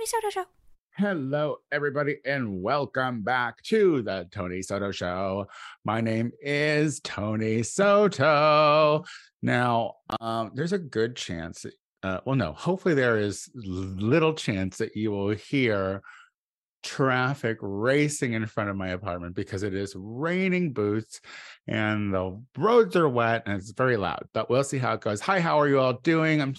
Tony Soto Show. Hello, everybody, and welcome back to the Tony Soto Show. My name is Tony Soto. Now, um, there's a good chance, uh, well, no, hopefully, there is little chance that you will hear traffic racing in front of my apartment because it is raining boots and the roads are wet and it's very loud. But we'll see how it goes. Hi, how are you all doing? I'm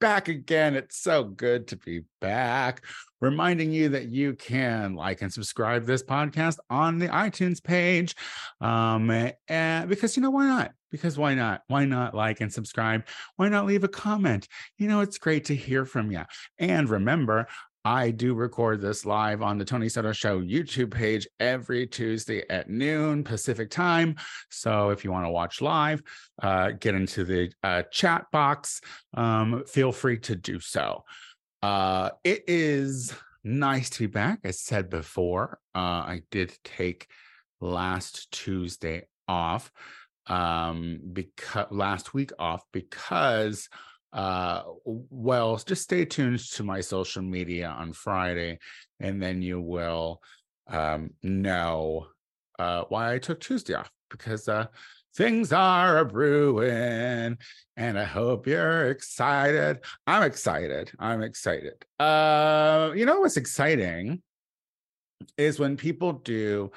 back again. It's so good to be back. Reminding you that you can like and subscribe this podcast on the iTunes page. Um, and because you know why not? Because why not? Why not like and subscribe? Why not leave a comment? You know, it's great to hear from you. And remember, I do record this live on the Tony Soto Show YouTube page every Tuesday at noon Pacific time. So if you want to watch live, uh, get into the uh, chat box, um, feel free to do so. Uh, it is nice to be back. As said before, uh, I did take last Tuesday off, um, because last week off because uh, well, just stay tuned to my social media on Friday, and then you will um, know uh, why I took Tuesday off because uh, things are a brewing, and I hope you're excited. I'm excited. I'm excited. Uh, you know what's exciting is when people do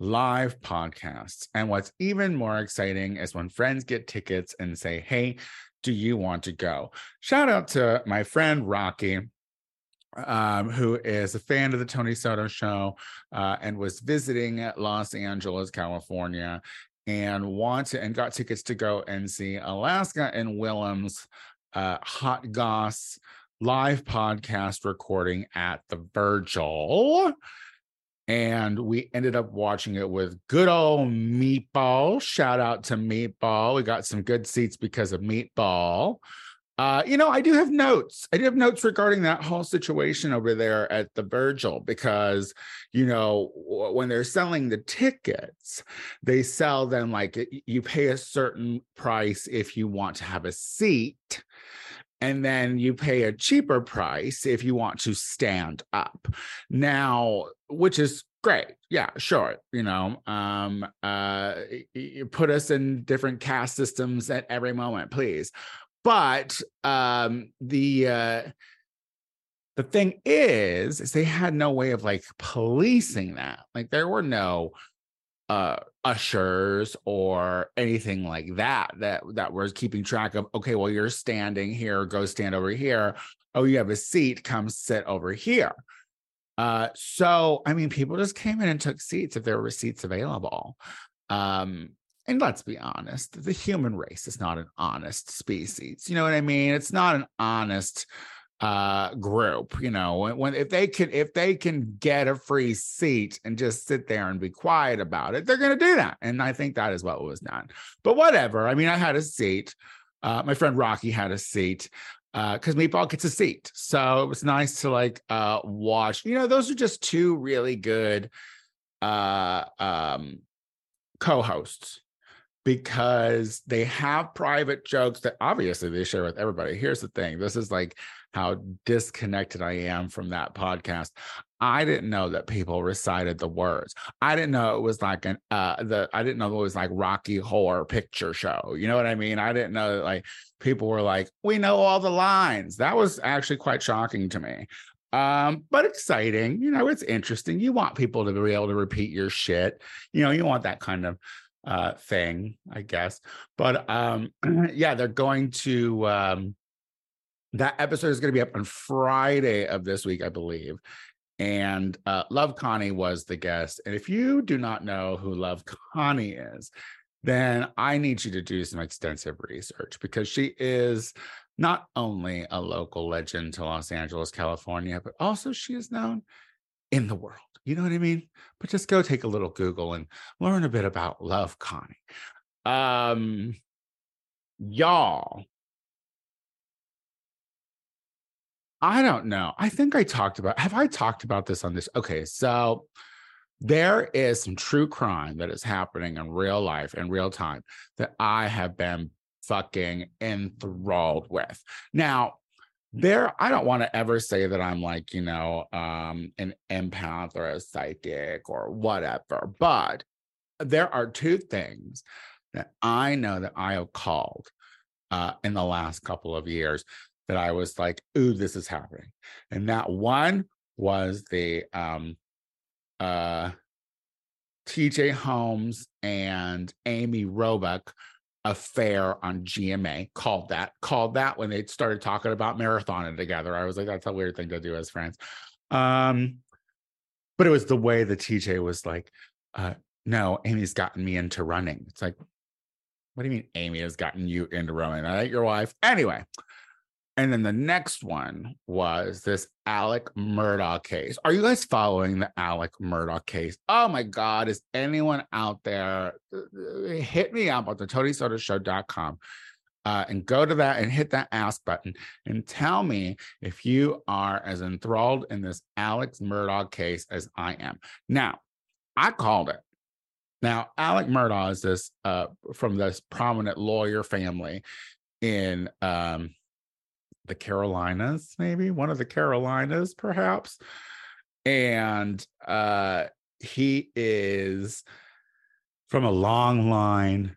live podcasts. And what's even more exciting is when friends get tickets and say, Hey, do you want to go? Shout out to my friend Rocky. Um, who is a fan of the Tony Soto show uh, and was visiting Los Angeles, California, and wanted and got tickets to go and see Alaska and Willam's uh, Hot Goss live podcast recording at the Virgil and we ended up watching it with good old Meatball. Shout out to Meatball. We got some good seats because of Meatball. Uh, you know, I do have notes. I do have notes regarding that whole situation over there at the Virgil because, you know, when they're selling the tickets, they sell them like you pay a certain price if you want to have a seat and then you pay a cheaper price if you want to stand up. Now which is great. Yeah sure you know um uh you put us in different caste systems at every moment please. But um the uh the thing is is they had no way of like policing that. Like there were no uh ushers or anything like that that that was keeping track of okay well you're standing here go stand over here. Oh you have a seat come sit over here. Uh so i mean people just came in and took seats if there were seats available. Um and let's be honest the human race is not an honest species you know what i mean? It's not an honest uh group you know when, when if they can if they can get a free seat and just sit there and be quiet about it they're going to do that and i think that is what was done but whatever i mean i had a seat uh my friend rocky had a seat uh because meatball gets a seat so it was nice to like uh watch you know those are just two really good uh um co-hosts because they have private jokes that obviously they share with everybody. Here's the thing this is like how disconnected I am from that podcast. I didn't know that people recited the words. I didn't know it was like an uh the I didn't know it was like Rocky Horror Picture Show. You know what I mean? I didn't know that like people were like, we know all the lines. That was actually quite shocking to me. Um, but exciting, you know, it's interesting. You want people to be able to repeat your shit. You know, you want that kind of uh thing, I guess. But um yeah, they're going to um that episode is going to be up on Friday of this week, I believe. And uh, Love Connie was the guest. And if you do not know who Love Connie is, then I need you to do some extensive research because she is not only a local legend to Los Angeles, California, but also she is known in the world. You know what I mean? But just go take a little Google and learn a bit about Love Connie. Um, y'all, I don't know. I think I talked about have I talked about this on this? Okay, so there is some true crime that is happening in real life in real time that I have been fucking enthralled with. Now, there i don't want to ever say that i'm like you know um an empath or a psychic or whatever but there are two things that i know that i have called uh in the last couple of years that i was like ooh this is happening and that one was the um uh tj holmes and amy robach affair on GMA, called that, called that when they started talking about marathoning together. I was like, that's a weird thing to do as friends. Um, but it was the way the TJ was like, uh, no, Amy's gotten me into running. It's like, what do you mean Amy has gotten you into running? I your wife. Anyway, and then the next one was this Alec Murdaugh case. Are you guys following the Alec Murdaugh case? Oh my God, is anyone out there? Uh, hit me up at the TonySotoShow.com uh, and go to that and hit that ask button and tell me if you are as enthralled in this Alex Murdaugh case as I am. Now, I called it. Now, Alec Murdaugh is this uh, from this prominent lawyer family in um, the Carolinas, maybe one of the Carolinas, perhaps. And uh, he is from a long line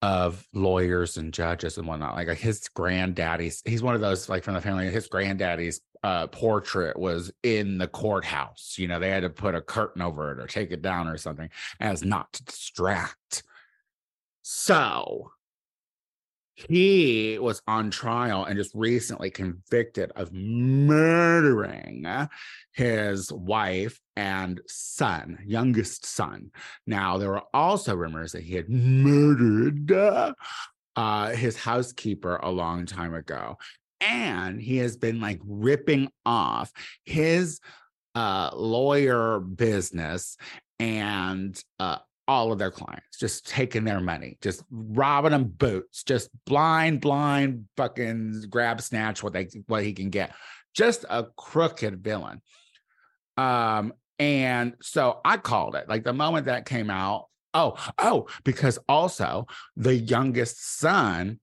of lawyers and judges and whatnot. Like his granddaddy's, he's one of those like from the family. His granddaddy's uh, portrait was in the courthouse. You know, they had to put a curtain over it or take it down or something as not to distract. So he was on trial and just recently convicted of murdering his wife and son, youngest son. Now, there were also rumors that he had murdered uh, his housekeeper a long time ago. And he has been like ripping off his uh, lawyer business and uh, all of their clients, just taking their money, just robbing them boots, just blind, blind, fucking grab snatch what they what he can get. Just a crooked villain. Um, and so I called it like the moment that came out. Oh, oh, because also the youngest son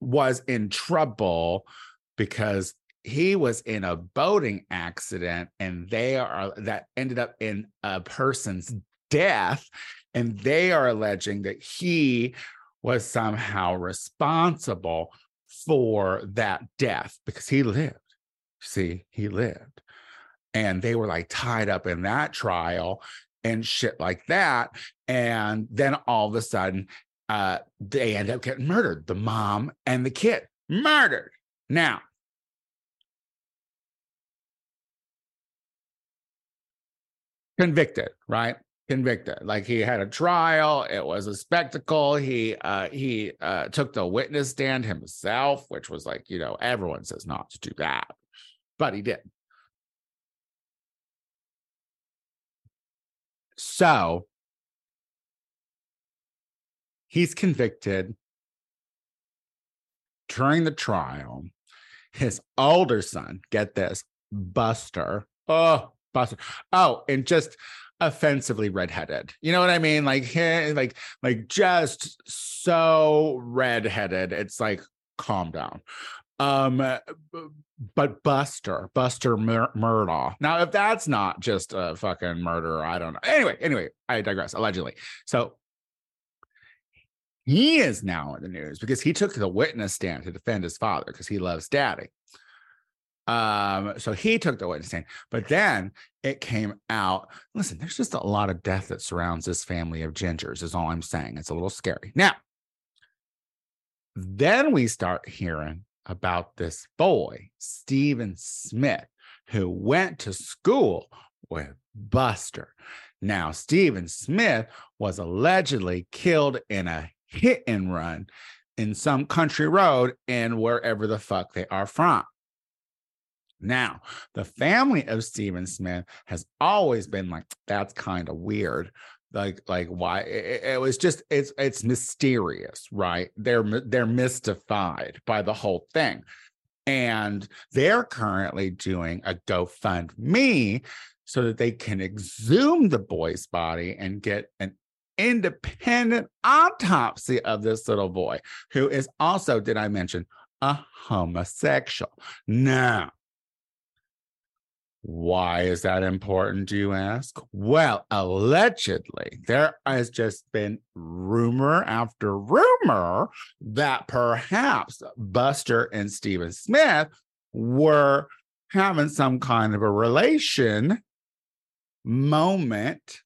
was in trouble because he was in a boating accident and they are that ended up in a person's death. And they are alleging that he was somehow responsible for that death because he lived. See, he lived. And they were like tied up in that trial and shit like that. And then all of a sudden, uh, they end up getting murdered the mom and the kid murdered. Now, convicted, right? Convicted. Like he had a trial it was a spectacle he uh he uh took the witness stand himself which was like you know everyone says not to do that but he did. So he's convicted. During the trial his older son get this buster oh buster oh and just offensively redheaded. You know what I mean? Like like like just so redheaded. It's like calm down. Um but Buster, Buster Mur- Murdaugh. Now if that's not just a fucking murderer, I don't know. Anyway, anyway, I digress allegedly. So he is now in the news because he took the witness stand to defend his father because he loves daddy. Um, so he took the witness stand, but then it came out. Listen, there's just a lot of death that surrounds this family of gingers, is all I'm saying. It's a little scary. Now, then we start hearing about this boy, Stephen Smith, who went to school with Buster. Now, Stephen Smith was allegedly killed in a hit and run in some country road in wherever the fuck they are from. Now, the family of Stephen Smith has always been like, that's kind of weird. Like, like why it, it, was just it's it's mysterious, right? They're they're mystified by the whole thing. And they're currently doing a GoFundMe so that they can exhume the boy's body and get an independent autopsy of this little boy, who is also, did I mention, a homosexual. Now, why is that important, do you ask? Well, allegedly, there has just been rumor after rumor that perhaps Buster and Stephen Smith were having some kind of a relation moment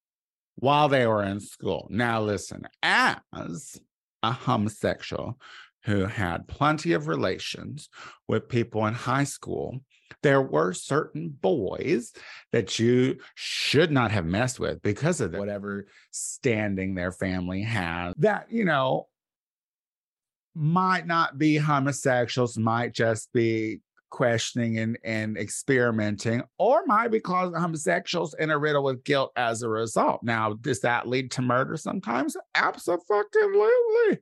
while they were in school. Now, listen, as a homosexual who had plenty of relations with people in high school, there were certain boys that you should not have messed with because of whatever standing their family has that, you know, might not be homosexuals, might just be questioning and, and experimenting, or might be causing homosexuals in a riddle with guilt as a result. Now, does that lead to murder sometimes? Absolutely.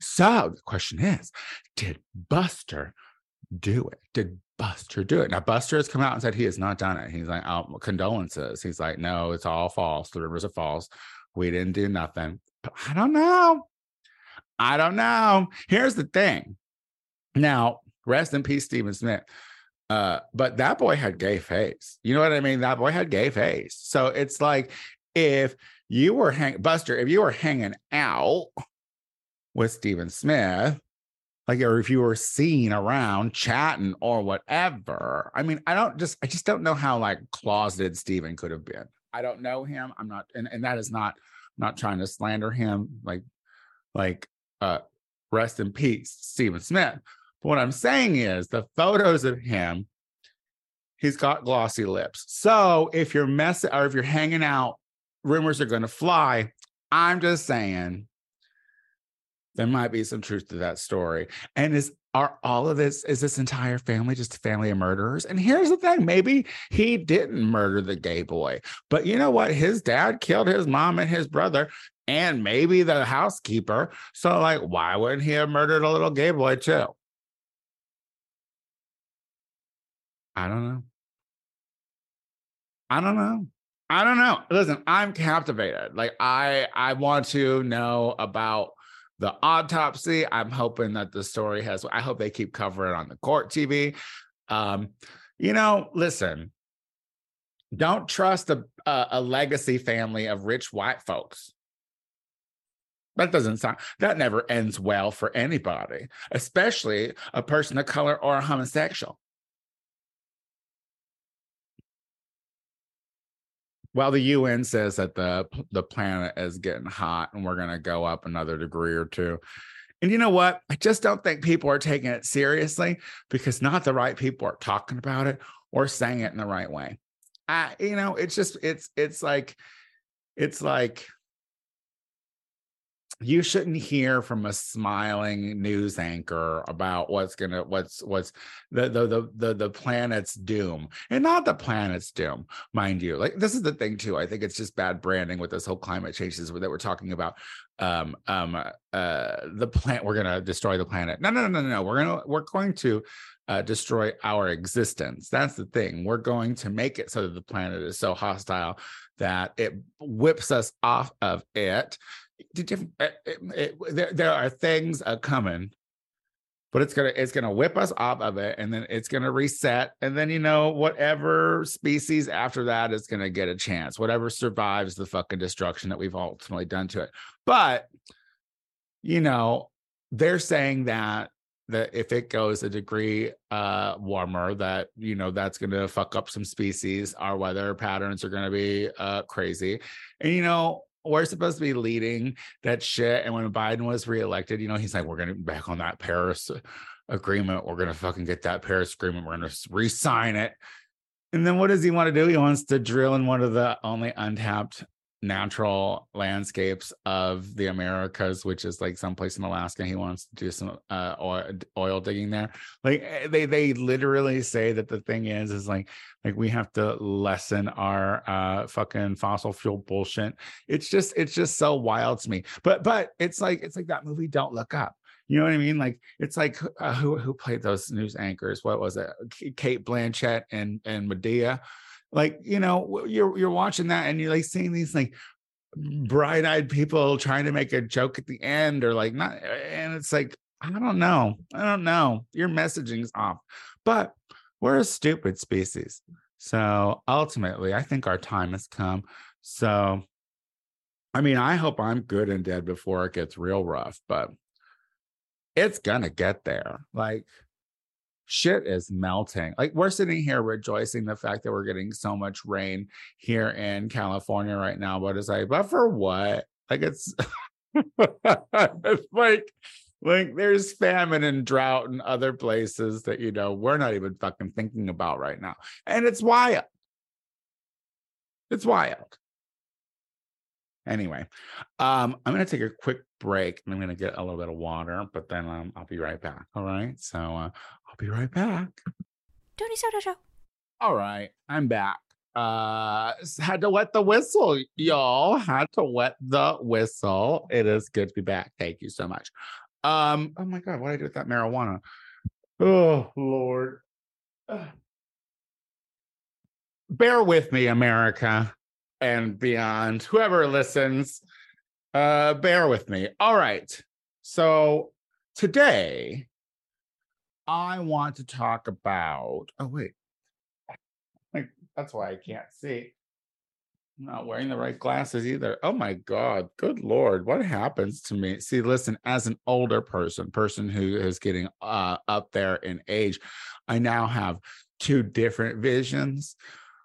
So the question is, did Buster do it? Did Buster do it? Now, Buster has come out and said he has not done it. He's like, oh, condolences. He's like, no, it's all false. The rumors are false. We didn't do nothing. But I don't know. I don't know. Here's the thing. Now, rest in peace, Stephen Smith. Uh, but that boy had gay face. You know what I mean? That boy had gay face. So it's like if you were hang Buster, if you were hanging out with Stephen Smith, like or if you were seen around chatting or whatever. I mean, I don't just I just don't know how like closeted Stephen could have been. I don't know him. I'm not and, and that is not I'm not trying to slander him like like uh rest in peace, Stephen Smith. But what I'm saying is the photos of him, he's got glossy lips. So if you're messing or if you're hanging out, rumors are going to fly. I'm just saying there might be some truth to that story. And is are all of this is this entire family just a family of murderers? And here's the thing, maybe he didn't murder the gay boy. But you know what? His dad killed his mom and his brother and maybe the housekeeper. So like why wouldn't he have murdered a little gay boy too? I don't know. I don't know. I don't know. Listen, I'm captivated. Like I I want to know about the autopsy. I'm hoping that the story has I hope they keep covering on the court TV. Um you know, listen. Don't trust a, a, a legacy family of rich white folks. That doesn't sound that never ends well for anybody, especially a person of color or a homosexual. Well, the UN says that the the planet is getting hot and we're going to go up another degree or two. And you know what? I just don't think people are taking it seriously because not the right people are talking about it or saying it in the right way. I, you know, it's just it's it's like it's like you shouldn't hear from a smiling news anchor about what's gonna what's what's the the the the, the planet's doom and not the planet's doom mind you like this is the thing too i think it's just bad branding with this whole climate changes that we're talking about um um uh the plant we're gonna destroy the planet no no no no no we're gonna we're going to uh, destroy our existence. That's the thing. We're going to make it so that the planet is so hostile that it whips us off of it eh, eh, eh, there, there are things uh, coming, but it's gonna it's gonna whip us off of it, and then it's gonna reset, and then you know whatever species after that is gonna get a chance. Whatever survives the fucking destruction that we've ultimately done to it. But you know, they're saying that that if it goes a degree uh warmer that you know that's going to fuck up some species our weather patterns are going to be uh crazy and you know we're supposed to be leading that shit. And when Biden was reelected, you know, he's like, we're going to back on that Paris agreement. We're going to fucking get that Paris agreement. We're going to re sign it. And then what does he want to do? He wants to drill in one of the only untapped natural landscapes of the Americas, which is like someplace in Alaska. He wants to do some uh, oil, digging there. Like eh, they they literally say that the thing is is like like we have to lessen our uh fucking fossil fuel bullshit. It's just it's just so wild to me. But but it's like it's like that movie Don't Look Up. You know what I mean? Like it's like uh, who who played those news anchors? What was it? Cate Blanchett and and Madea like you know you're you're watching that and you're like seeing these like bright-eyed people trying to make a joke at the end or like not and it's like I don't know. I don't know. Your messaging's off. But we're a stupid species. So ultimately, I think our time has come. So, I mean, I hope I'm good and dead before it gets real rough, but it's gonna get there. Like, shit is melting. Like, we're sitting here rejoicing the fact that we're getting so much rain here in California right now, but it's like, but for what? Like, it's, it's like, like there's famine and drought in other places that you know we're not even fucking thinking about right now and it's wild it's wild anyway um i'm gonna take a quick break and i'm gonna get a little bit of water but then um, i'll be right back all right? So uh, i'll be right back. Tony soto show. All right i'm back. Uh had to wet the whistle y'all had to wet the whistle. It is good to be back thank you so much. Um, oh my god, what did I do with that marijuana? Oh Lord. Bear with me, America and beyond. Whoever listens, uh, bear with me. All right. So today I want to talk about oh wait. Like that's why I can't see. I'm not wearing the right glasses either. Oh my God. Good Lord. What happens to me? See, listen, as an older person, person who is getting uh, up there in age, I now have two different visions,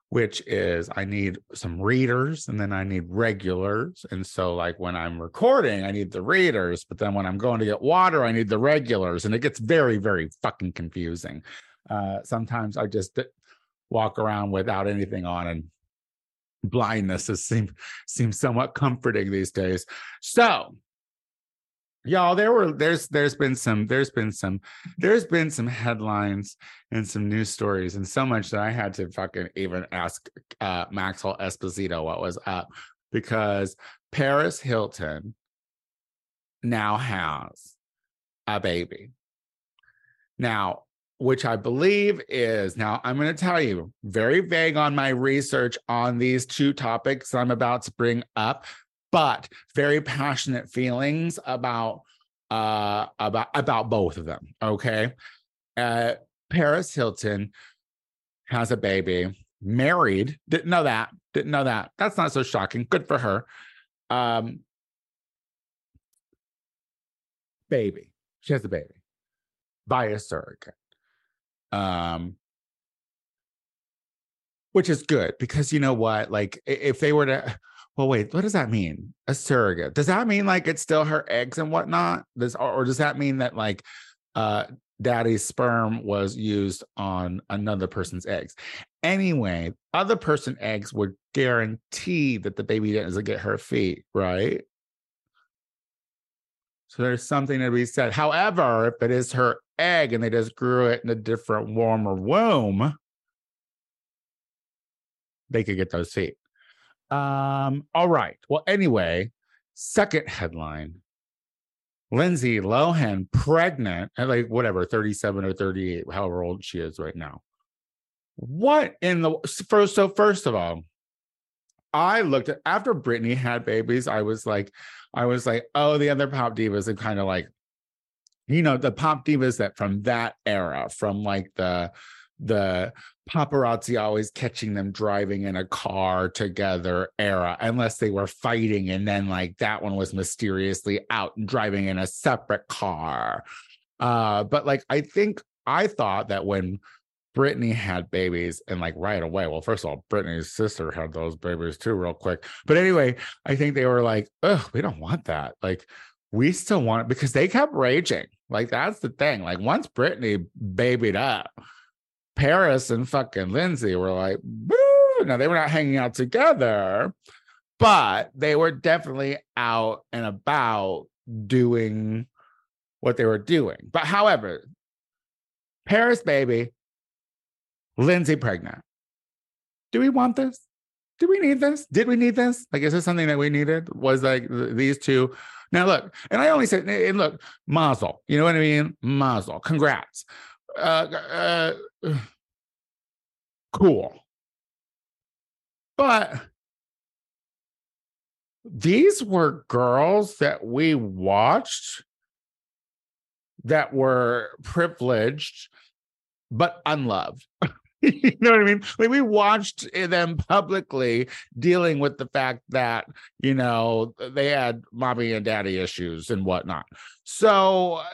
which is I need some readers and then I need regulars. And so, like when I'm recording, I need the readers, but then when I'm going to get water, I need the regulars. And it gets very, very fucking confusing. Uh, sometimes I just walk around without anything on and blindness has seemed seems somewhat comforting these days. So y'all there were there's there's been some there's been some there's been some headlines and some news stories and so much that i had to fucking even ask uh maxwell esposito what was up because paris hilton now has a baby. Now which I believe is now I'm going to tell you very vague on my research on these two topics I'm about to bring up, but very passionate feelings about uh about about both of them. Okay. Uh Paris Hilton has a baby, married, didn't know that, didn't know that. That's not so shocking. Good for her. Um baby. She has a baby by a surrogate um which is good because you know what like if they were to well wait what does that mean? A surrogate does that mean like it's still her eggs and whatnot? Does or does that mean that like uh daddy's sperm was used on another person's eggs? Anyway other person eggs would guarantee that the baby doesn't get her feet right? So there's something to be said. However if it is her egg and they just grew it in a different, warmer womb, they could get those feet. Um, all right. Well, anyway, second headline Lindsay Lohan pregnant at like whatever, 37 or 38, however old she is right now. What in the first? So, first of all, I looked at after Britney had babies, I was like, I was like, oh, the other pop divas are kind of like you know the pop divas that from that era from like the the paparazzi always catching them driving in a car together era unless they were fighting and then like that one was mysteriously out and driving in a separate car uh but like i think i thought that when Britney had babies and like right away. Well, first of all, Britney's sister had those babies too, real quick. But anyway, I think they were like, oh, we don't want that. Like, we still want it because they kept raging. Like that's the thing. Like once Britney babied up, Paris and fucking Lindsay were like, Boo! now they were not hanging out together, but they were definitely out and about doing what they were doing. But however, Paris baby, Lindsay pregnant. Do we want this? Do we need this? Did we need this? Like, is this something that we needed? Was like these two now, look, and I only said, and look, mazel, you know what I mean? Mazel, congrats. Uh, uh, cool. But these were girls that we watched that were privileged but unloved. you know what I mean? Like we watched them publicly dealing with the fact that you know they had mommy and daddy issues and whatnot. So uh,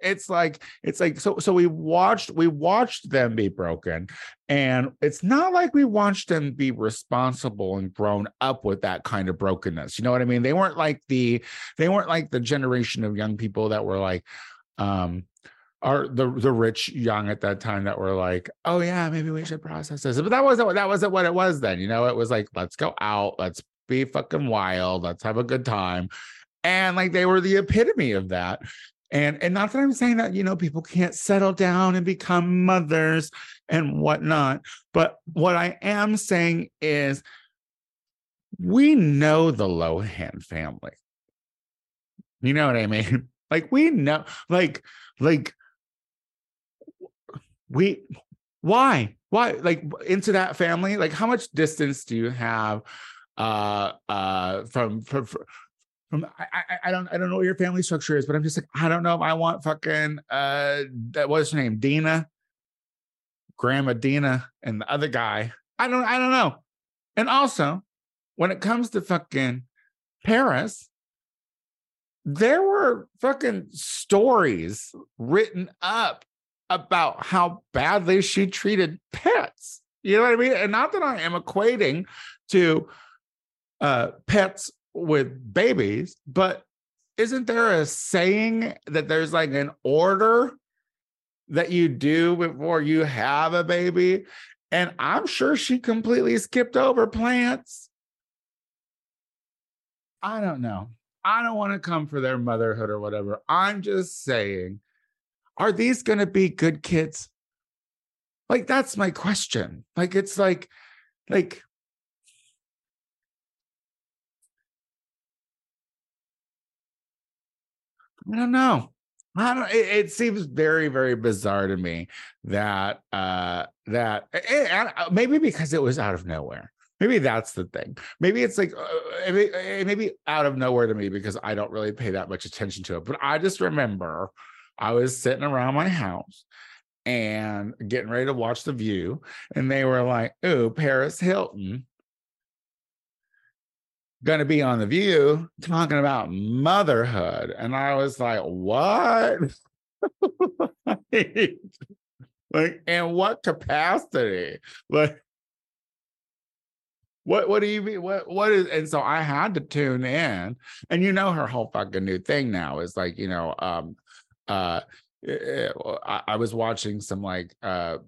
it's like it's like so so we watched we watched them be broken, and it's not like we watched them be responsible and grown up with that kind of brokenness. You know what I mean? They weren't like the they weren't like the generation of young people that were like um are the the rich young at that time that were like, oh yeah, maybe we should process this. But that wasn't that wasn't what it was then. You know, it was like, let's go out, let's be fucking wild, let's have a good time. And like they were the epitome of that. And and not that I'm saying that, you know, people can't settle down and become mothers and whatnot. But what I am saying is we know the Lohan family. You know what I mean? Like we know, like, like we why? Why? Like into that family? Like how much distance do you have uh uh from from, from I, I don't I don't know what your family structure is, but I'm just like I don't know if I want fucking uh that what's her name? Dina, Grandma Dina, and the other guy. I don't I don't know. And also, when it comes to fucking Paris, there were fucking stories written up about how badly she treated pets. You know what I mean? And not that I am equating to uh, pets with babies, but isn't there a saying that there's like an order that you do before you have a baby? And I'm sure she completely skipped over plants. I don't know. I don't want to come for their motherhood or whatever. I'm just saying are these going to be good kids? Like that's my question. Like it's like like I don't know. I don't it, it, seems very very bizarre to me that uh that and uh, maybe because it was out of nowhere. Maybe that's the thing. Maybe it's like uh, maybe, maybe out of nowhere to me because I don't really pay that much attention to it. But I just remember I was sitting around my house and getting ready to watch The View, and they were like, "Ooh, Paris Hilton." Going to be on The View talking about motherhood. And I was like, what? like, in what capacity? Like, what what do you mean? What what is and so I had to tune in. And you know her whole fucking new thing now is like, you know, um uh eh, I, I was watching some like uh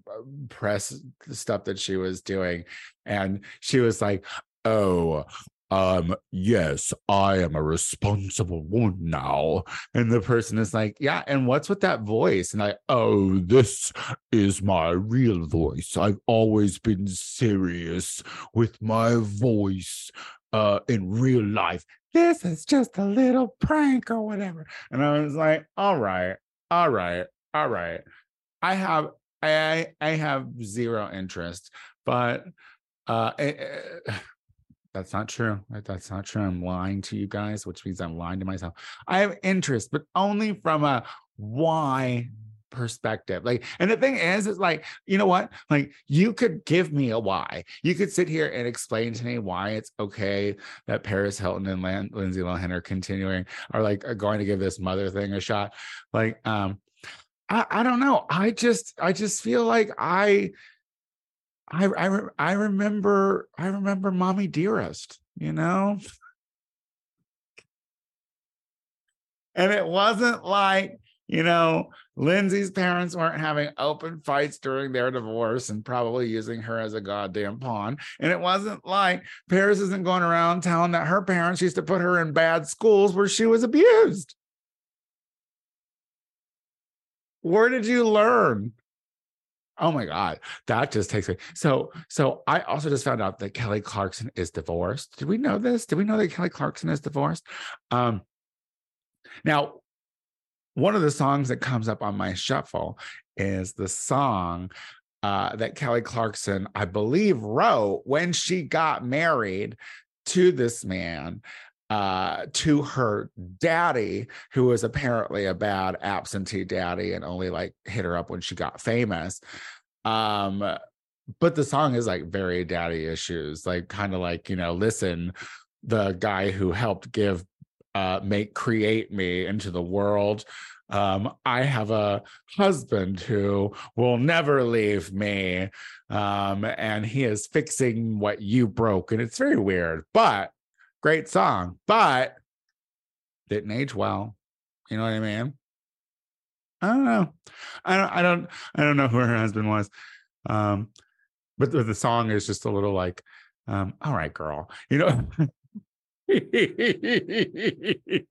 press stuff that she was doing and she was like oh um yes i am a responsible woman now and the person is like yeah and what's with that voice? And i oh this is my real voice. I've always been serious with my voice uh in real life this is just a little prank or whatever. And I was like, all right, all right, all right. I have I I have zero interest, but uh it, eh, it, eh, that's not true. That's not true. I'm lying to you guys, which means I'm lying to myself. I have interest, but only from a why perspective. Like, and the thing is, is like, you know what? Like, you could give me a why. You could sit here and explain to me why it's okay that Paris Hilton and Lan- Lindsay Lohan are continuing, are like are going to give this mother thing a shot. Like, um, I, I don't know. I just, I just feel like I, I, I, I remember, I remember Mommy Dearest. You know. And it wasn't like you know, Lindsay's parents weren't having open fights during their divorce and probably using her as a goddamn pawn. And it wasn't like Paris isn't going around telling that her parents used to put her in bad schools where she was abused. Where did you learn? Oh my God, that just takes me. So, so I also just found out that Kelly Clarkson is divorced. Did we know this? Did we know that Kelly Clarkson is divorced? Um, now, one of the songs that comes up on my shuffle is the song uh, that Kelly Clarkson, I believe, wrote when she got married to this man. uh, to her daddy, who was apparently a bad absentee daddy and only like hit her up when she got famous. Um, but the song is like very daddy issues, like kind of like, you know, listen, the guy who helped give uh make create me into the world. Um, I have a husband who will never leave me. Um, and he is fixing what you broke. And it's very weird, but great song, but didn't age well. You know what I mean? I don't know. I don't I don't I don't know who her husband was. Um, but the, song is just a little like, um, all right, girl, you know.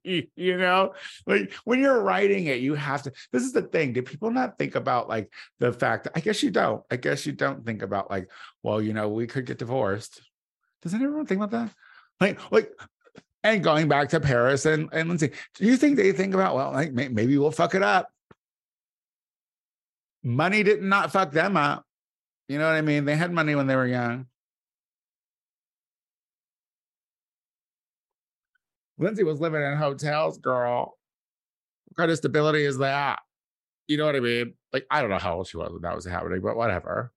you know, like when you're writing it, you have to. This is the thing. Do people not think about like the fact I guess you don't? I guess you don't think about like, well, you know, we could get divorced. Does anyone think about that? Like, like, and going back to Paris and, and Lindsay, do you think they think about, well, like maybe we'll fuck it up? Money did not fuck them up. You know what I mean? They had money when they were young. Lindsay was living in hotels, girl. What kind of stability is that? You know what I mean? Like, I don't know how old she was when that was happening, but whatever.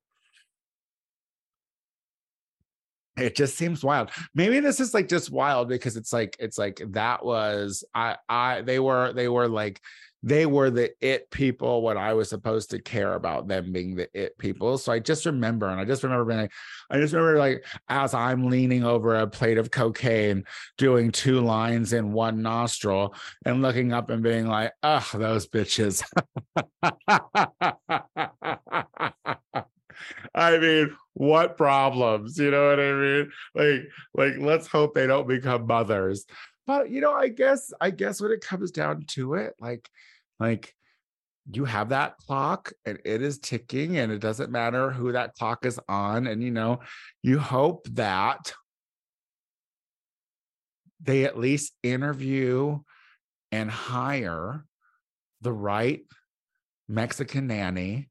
It just seems wild. Maybe this is like just wild because it's like it's like that was I I they were they were like they were the it people when I was supposed to care about them being the it mm-hmm. people. So I just remember, and I just remember being like, I just remember like as I'm leaning over a plate of cocaine, doing two lines in one nostril, and looking up and being like, ugh, those bitches. I mean, what problems? You know what I mean? Like, like let's hope they don't become mothers. But you know, I guess, I guess when it comes down to it, like, like you have that clock and it is ticking, and it doesn't matter who that clock is on. And you know, you hope that they at least interview and hire the right Mexican nanny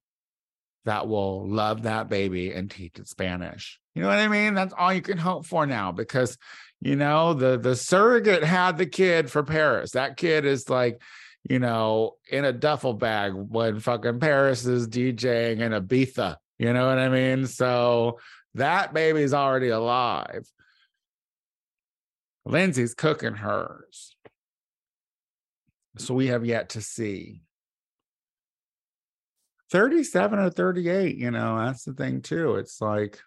that will love that baby and teach it Spanish. You know what I mean? That's all you can hope for now because you know the the surrogate had the kid for Paris. That kid is like, you know, in a duffel bag when fucking Paris is DJing in Ibiza. You know what I mean? So that baby's already alive. Lindsay's cooking hers. So we have yet to see. 37 or 38, you know, that's the thing too. It's like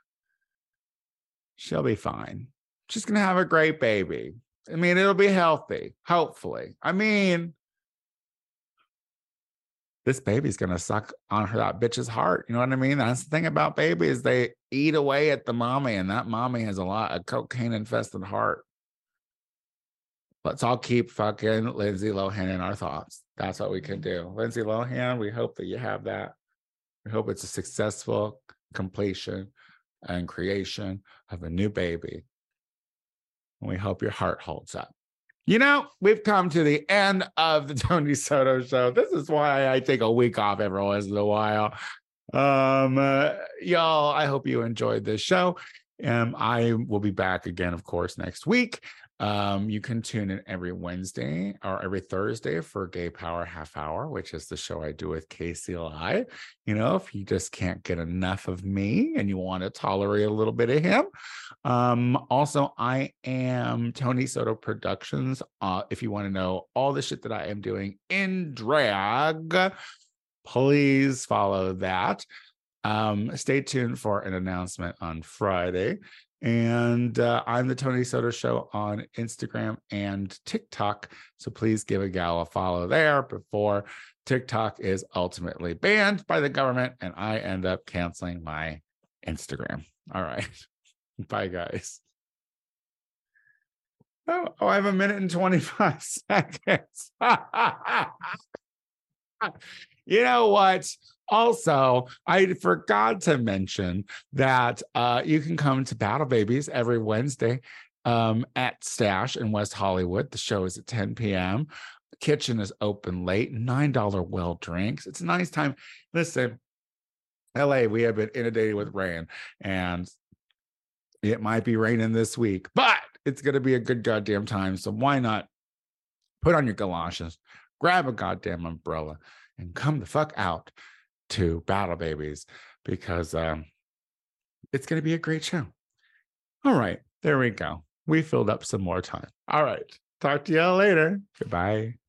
she'll be fine. She's going to have a great baby. I mean, it'll be healthy, hopefully. I mean, this baby's to suck on her that bitch's heart. You know what I mean? That's the thing about babies. They eat away at the mommy, and that mommy has a lot of cocaine infested heart. Let's all keep fucking Lindsay Lohan in our thoughts. That's what we can do. Lindsay Lohan, we hope that you have that. We hope it's a successful completion and creation of a new baby. And we hope your heart holds up. You know, we've come to the end of the Tony Soto show. This is why I take a week off every once in a while. Um, uh, y'all, I hope you enjoyed this show. Um, I will be back again, of course, next week. Um, you can tune in every Wednesday or every Thursday for Gay Power Half Hour, which is the show I do with Lai. You know, if you just can't get enough of me and you want to tolerate a little bit of him. Um, also, I am Tony Soto Productions. Uh, if you want to know all the shit that I am doing in drag, please follow that. Um, stay tuned for an announcement on Friday. And uh, I'm the Tony Soto Show on Instagram and TikTok. So please give a gal a follow there before TikTok is ultimately banned by the government and I end up canceling my Instagram. All right. Bye, guys. Oh, oh, I have a minute and 25 seconds. you know what? Also, I forgot to mention that uh, you can come to Battle Babies every Wednesday um, at Stash in West Hollywood. The show is at 10 p.m. Kitchen is open late, $9 well drinks. It's a nice time. Listen, LA, we have been inundated with rain, and it might be raining this week, but it's going to be a good goddamn time. So why not put on your galoshes, grab a goddamn umbrella, and come the fuck out to Battle Babies because um, it's going to be a great show. All right, there we go. We filled up some more time. All right, talk to y'all later. Goodbye.